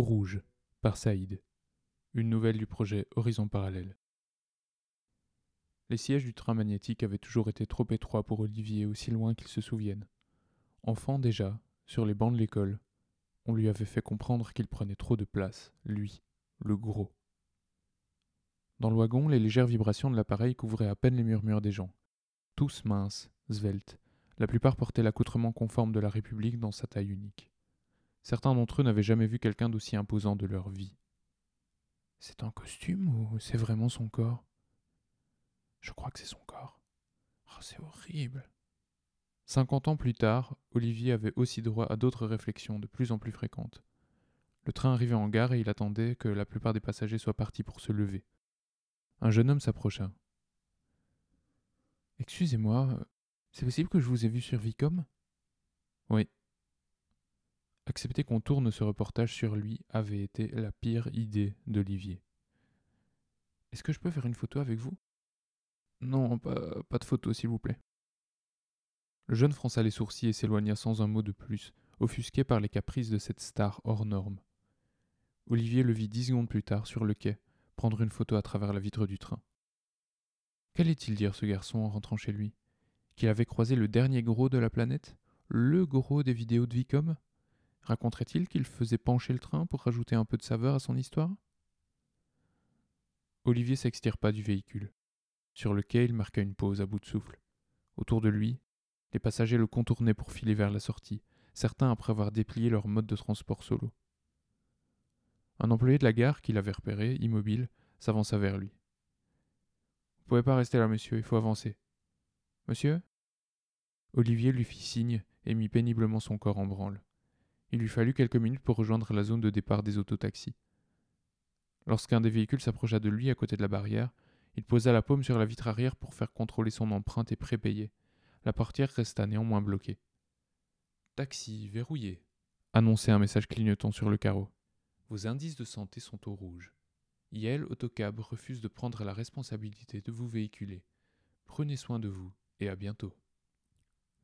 Rouge, par Saïd. Une nouvelle du projet Horizon Parallèle. Les sièges du train magnétique avaient toujours été trop étroits pour Olivier aussi loin qu'il se souvienne. Enfant déjà, sur les bancs de l'école, on lui avait fait comprendre qu'il prenait trop de place, lui, le gros. Dans le wagon, les légères vibrations de l'appareil couvraient à peine les murmures des gens. Tous minces, sveltes, la plupart portaient l'accoutrement conforme de la République dans sa taille unique. Certains d'entre eux n'avaient jamais vu quelqu'un d'aussi imposant de leur vie. C'est un costume ou c'est vraiment son corps? Je crois que c'est son corps. Oh, c'est horrible. Cinquante ans plus tard, Olivier avait aussi droit à d'autres réflexions de plus en plus fréquentes. Le train arrivait en gare et il attendait que la plupart des passagers soient partis pour se lever. Un jeune homme s'approcha. Excusez-moi, c'est possible que je vous ai vu sur Vicom Oui. Accepter qu'on tourne ce reportage sur lui avait été la pire idée d'Olivier. Est-ce que je peux faire une photo avec vous? Non, pas, de photo, s'il vous plaît. Le jeune fronça les sourcils et s'éloigna sans un mot de plus, offusqué par les caprices de cette star hors norme. Olivier le vit dix secondes plus tard sur le quai, prendre une photo à travers la vitre du train. Qu'allait-il dire ce garçon en rentrant chez lui? Qu'il avait croisé le dernier gros de la planète? Le gros des vidéos de Vicom? Raconterait-il qu'il faisait pencher le train pour rajouter un peu de saveur à son histoire? Olivier s'extirpa du véhicule. Sur le quai, il marqua une pause à bout de souffle. Autour de lui, les passagers le contournaient pour filer vers la sortie, certains après avoir déplié leur mode de transport solo. Un employé de la gare, qui l'avait repéré, immobile, s'avança vers lui. Vous pouvez pas rester là, monsieur, il faut avancer. Monsieur? Olivier lui fit signe et mit péniblement son corps en branle. Il lui fallut quelques minutes pour rejoindre la zone de départ des autotaxis. Lorsqu'un des véhicules s'approcha de lui à côté de la barrière, il posa la paume sur la vitre arrière pour faire contrôler son empreinte et prépayer. La portière resta néanmoins bloquée. Taxi verrouillé, annonçait un message clignotant sur le carreau. Vos indices de santé sont au rouge. Yel Autocab refuse de prendre la responsabilité de vous véhiculer. Prenez soin de vous et à bientôt.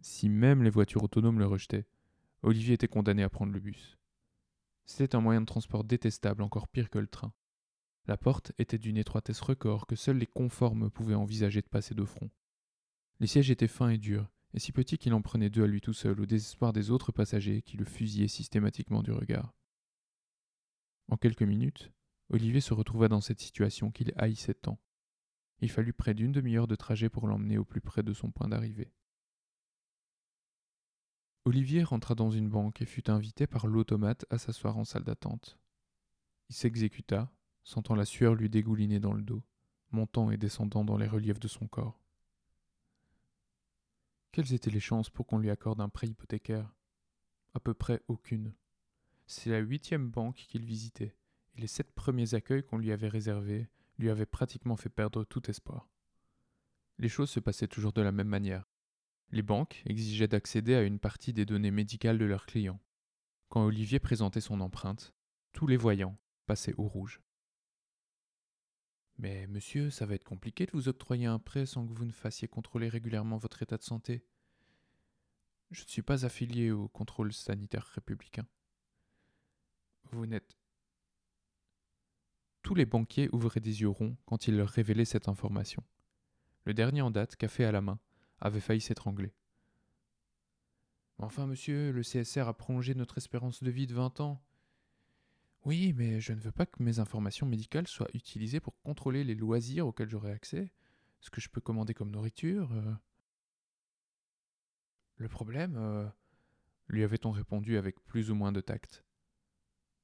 Si même les voitures autonomes le rejetaient, Olivier était condamné à prendre le bus. C'était un moyen de transport détestable, encore pire que le train. La porte était d'une étroitesse record que seuls les conformes pouvaient envisager de passer de front. Les sièges étaient fins et durs, et si petits qu'il en prenait deux à lui tout seul, au désespoir des autres passagers qui le fusillaient systématiquement du regard. En quelques minutes, Olivier se retrouva dans cette situation qu'il haïssait tant. Il fallut près d'une demi-heure de trajet pour l'emmener au plus près de son point d'arrivée. Olivier rentra dans une banque et fut invité par l'automate à s'asseoir en salle d'attente. Il s'exécuta, sentant la sueur lui dégouliner dans le dos, montant et descendant dans les reliefs de son corps. Quelles étaient les chances pour qu'on lui accorde un prêt hypothécaire? À peu près aucune. C'est la huitième banque qu'il visitait, et les sept premiers accueils qu'on lui avait réservés lui avaient pratiquement fait perdre tout espoir. Les choses se passaient toujours de la même manière. Les banques exigeaient d'accéder à une partie des données médicales de leurs clients. Quand Olivier présentait son empreinte, tous les voyants passaient au rouge. Mais monsieur, ça va être compliqué de vous octroyer un prêt sans que vous ne fassiez contrôler régulièrement votre état de santé. Je ne suis pas affilié au contrôle sanitaire républicain. Vous n'êtes. Tous les banquiers ouvraient des yeux ronds quand il leur révélait cette information. Le dernier en date, café à la main, avait failli s'étrangler. Enfin, monsieur, le CSR a prolongé notre espérance de vie de vingt ans. Oui, mais je ne veux pas que mes informations médicales soient utilisées pour contrôler les loisirs auxquels j'aurai accès, ce que je peux commander comme nourriture. Euh. Le problème, euh, lui avait-on répondu avec plus ou moins de tact,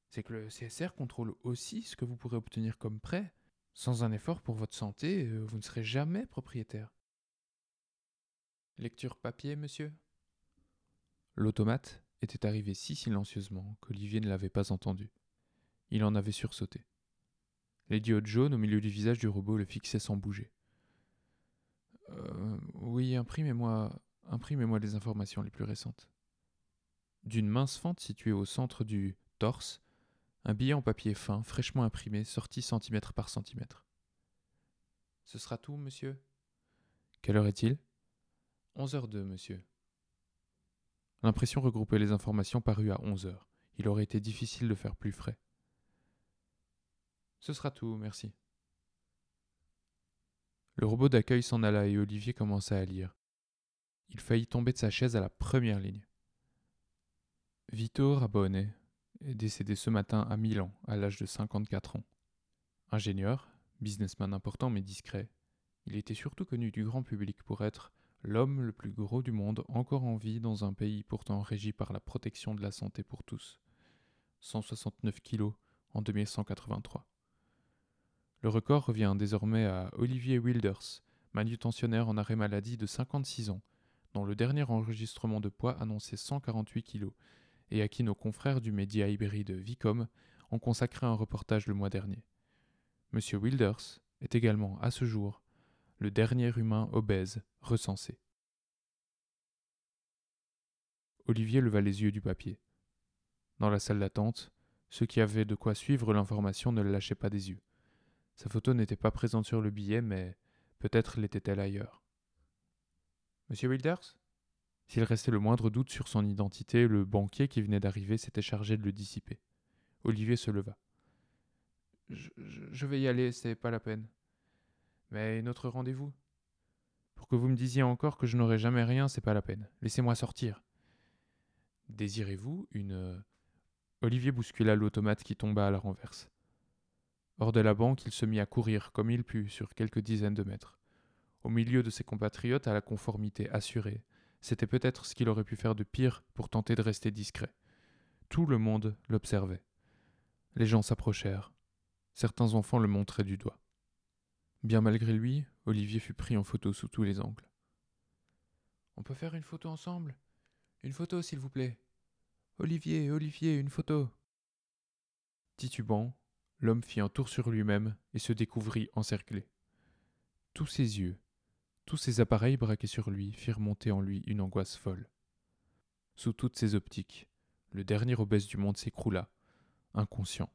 c'est que le CSR contrôle aussi ce que vous pourrez obtenir comme prêt. Sans un effort pour votre santé, euh, vous ne serez jamais propriétaire. Lecture papier, monsieur? L'automate était arrivé si silencieusement qu'Olivier ne l'avait pas entendu. Il en avait sursauté. Les diodes jaunes au milieu du visage du robot le fixaient sans bouger. Euh, oui, imprimez-moi, imprimez-moi les informations les plus récentes. D'une mince fente située au centre du torse, un billet en papier fin, fraîchement imprimé, sorti centimètre par centimètre. Ce sera tout, monsieur? Quelle heure est-il? Onze heures deux, monsieur. L'impression regroupait les informations parut à onze heures. Il aurait été difficile de faire plus frais. Ce sera tout, merci. Le robot d'accueil s'en alla et Olivier commença à lire. Il faillit tomber de sa chaise à la première ligne. Vito Rabone est décédé ce matin à Milan, à l'âge de 54 ans. Ingénieur, businessman important mais discret, il était surtout connu du grand public pour être l'homme le plus gros du monde encore en vie dans un pays pourtant régi par la protection de la santé pour tous. 169 kilos en 2183. Le record revient désormais à Olivier Wilders, manutentionnaire en arrêt maladie de 56 ans, dont le dernier enregistrement de poids annonçait 148 kilos, et à qui nos confrères du média hybride Vicom ont consacré un reportage le mois dernier. Monsieur Wilders est également, à ce jour, le dernier humain obèse recensé. Olivier leva les yeux du papier. Dans la salle d'attente, ceux qui avaient de quoi suivre l'information ne le lâchaient pas des yeux. Sa photo n'était pas présente sur le billet, mais peut-être l'était-elle ailleurs. Monsieur Wilders? S'il restait le moindre doute sur son identité, le banquier qui venait d'arriver s'était chargé de le dissiper. Olivier se leva. Je, je vais y aller, c'est pas la peine. Mais notre rendez-vous? Pour que vous me disiez encore que je n'aurai jamais rien, c'est pas la peine. Laissez-moi sortir. Désirez-vous une. Euh, Olivier bouscula l'automate qui tomba à la renverse. Hors de la banque, il se mit à courir comme il put sur quelques dizaines de mètres. Au milieu de ses compatriotes à la conformité assurée, c'était peut-être ce qu'il aurait pu faire de pire pour tenter de rester discret. Tout le monde l'observait. Les gens s'approchèrent. Certains enfants le montraient du doigt. Bien malgré lui, Olivier fut pris en photo sous tous les angles. On peut faire une photo ensemble? Une photo, s'il vous plaît. Olivier, Olivier, une photo. Titubant, l'homme fit un tour sur lui-même et se découvrit encerclé. Tous ses yeux, tous ses appareils braqués sur lui firent monter en lui une angoisse folle. Sous toutes ses optiques, le dernier obèse du monde s'écroula, inconscient.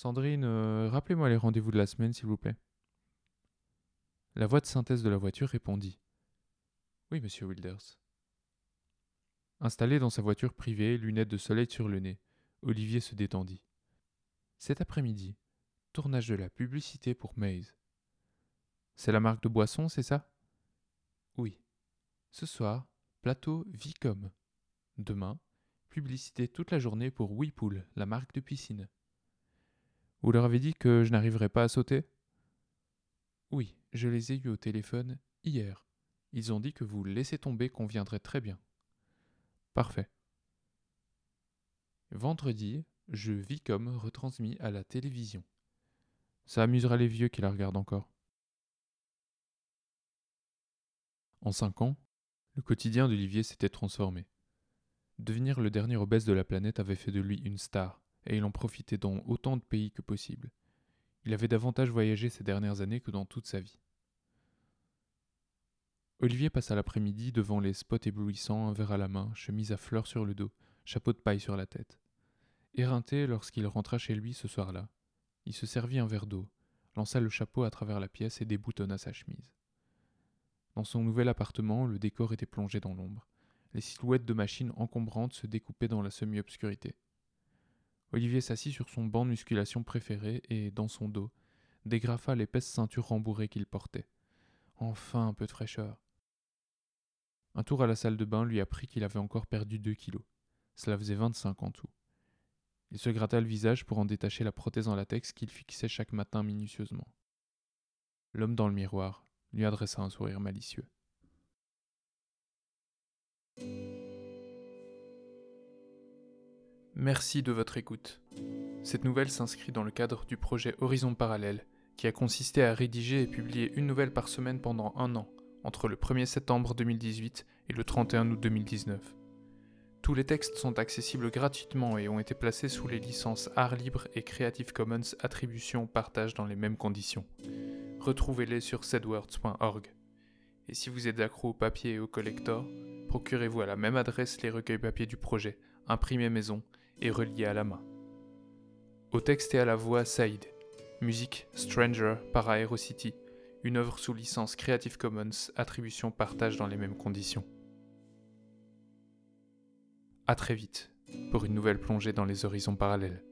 Sandrine, euh, rappelez-moi les rendez-vous de la semaine, s'il vous plaît. La voix de synthèse de la voiture répondit. Oui, monsieur Wilders. Installé dans sa voiture privée, lunettes de soleil sur le nez, Olivier se détendit. Cet après-midi, tournage de la publicité pour Maze. C'est la marque de boisson, c'est ça? Oui. Ce soir, plateau Vicom. Demain, publicité toute la journée pour Whirlpool, la marque de piscine. Vous leur avez dit que je n'arriverais pas à sauter? Oui, je les ai eus au téléphone hier. Ils ont dit que vous laissez tomber conviendrait très bien. Parfait. Vendredi, je vis comme retransmis à la télévision. Ça amusera les vieux qui la regardent encore. En cinq ans, le quotidien d'Olivier s'était transformé. Devenir le dernier obèse de la planète avait fait de lui une star, et il en profitait dans autant de pays que possible. Il avait davantage voyagé ces dernières années que dans toute sa vie. Olivier passa l'après-midi devant les spots éblouissants, un verre à la main, chemise à fleurs sur le dos, chapeau de paille sur la tête. Éreinté lorsqu'il rentra chez lui ce soir-là, il se servit un verre d'eau, lança le chapeau à travers la pièce et déboutonna sa chemise. Dans son nouvel appartement, le décor était plongé dans l'ombre. Les silhouettes de machines encombrantes se découpaient dans la semi-obscurité. Olivier s'assit sur son banc de musculation préféré et, dans son dos, dégrafa l'épaisse ceinture rembourrée qu'il portait. Enfin un peu de fraîcheur. Un tour à la salle de bain lui apprit qu'il avait encore perdu deux kilos. Cela faisait vingt-cinq en tout. Il se gratta le visage pour en détacher la prothèse en latex qu'il fixait chaque matin minutieusement. L'homme dans le miroir lui adressa un sourire malicieux. Merci de votre écoute. Cette nouvelle s'inscrit dans le cadre du projet Horizon Parallèle, qui a consisté à rédiger et publier une nouvelle par semaine pendant un an, entre le 1er septembre 2018 et le 31 août 2019. Tous les textes sont accessibles gratuitement et ont été placés sous les licences Art Libre et Creative Commons Attribution Partage dans les mêmes conditions. Retrouvez-les sur sedwords.org. Et si vous êtes accro au papier et au collector, procurez-vous à la même adresse les recueils papier du projet, imprimés maison et relié à la main. Au texte et à la voix, Saïd. Musique Stranger par Aerocity, une œuvre sous licence Creative Commons, attribution partage dans les mêmes conditions. À très vite pour une nouvelle plongée dans les horizons parallèles.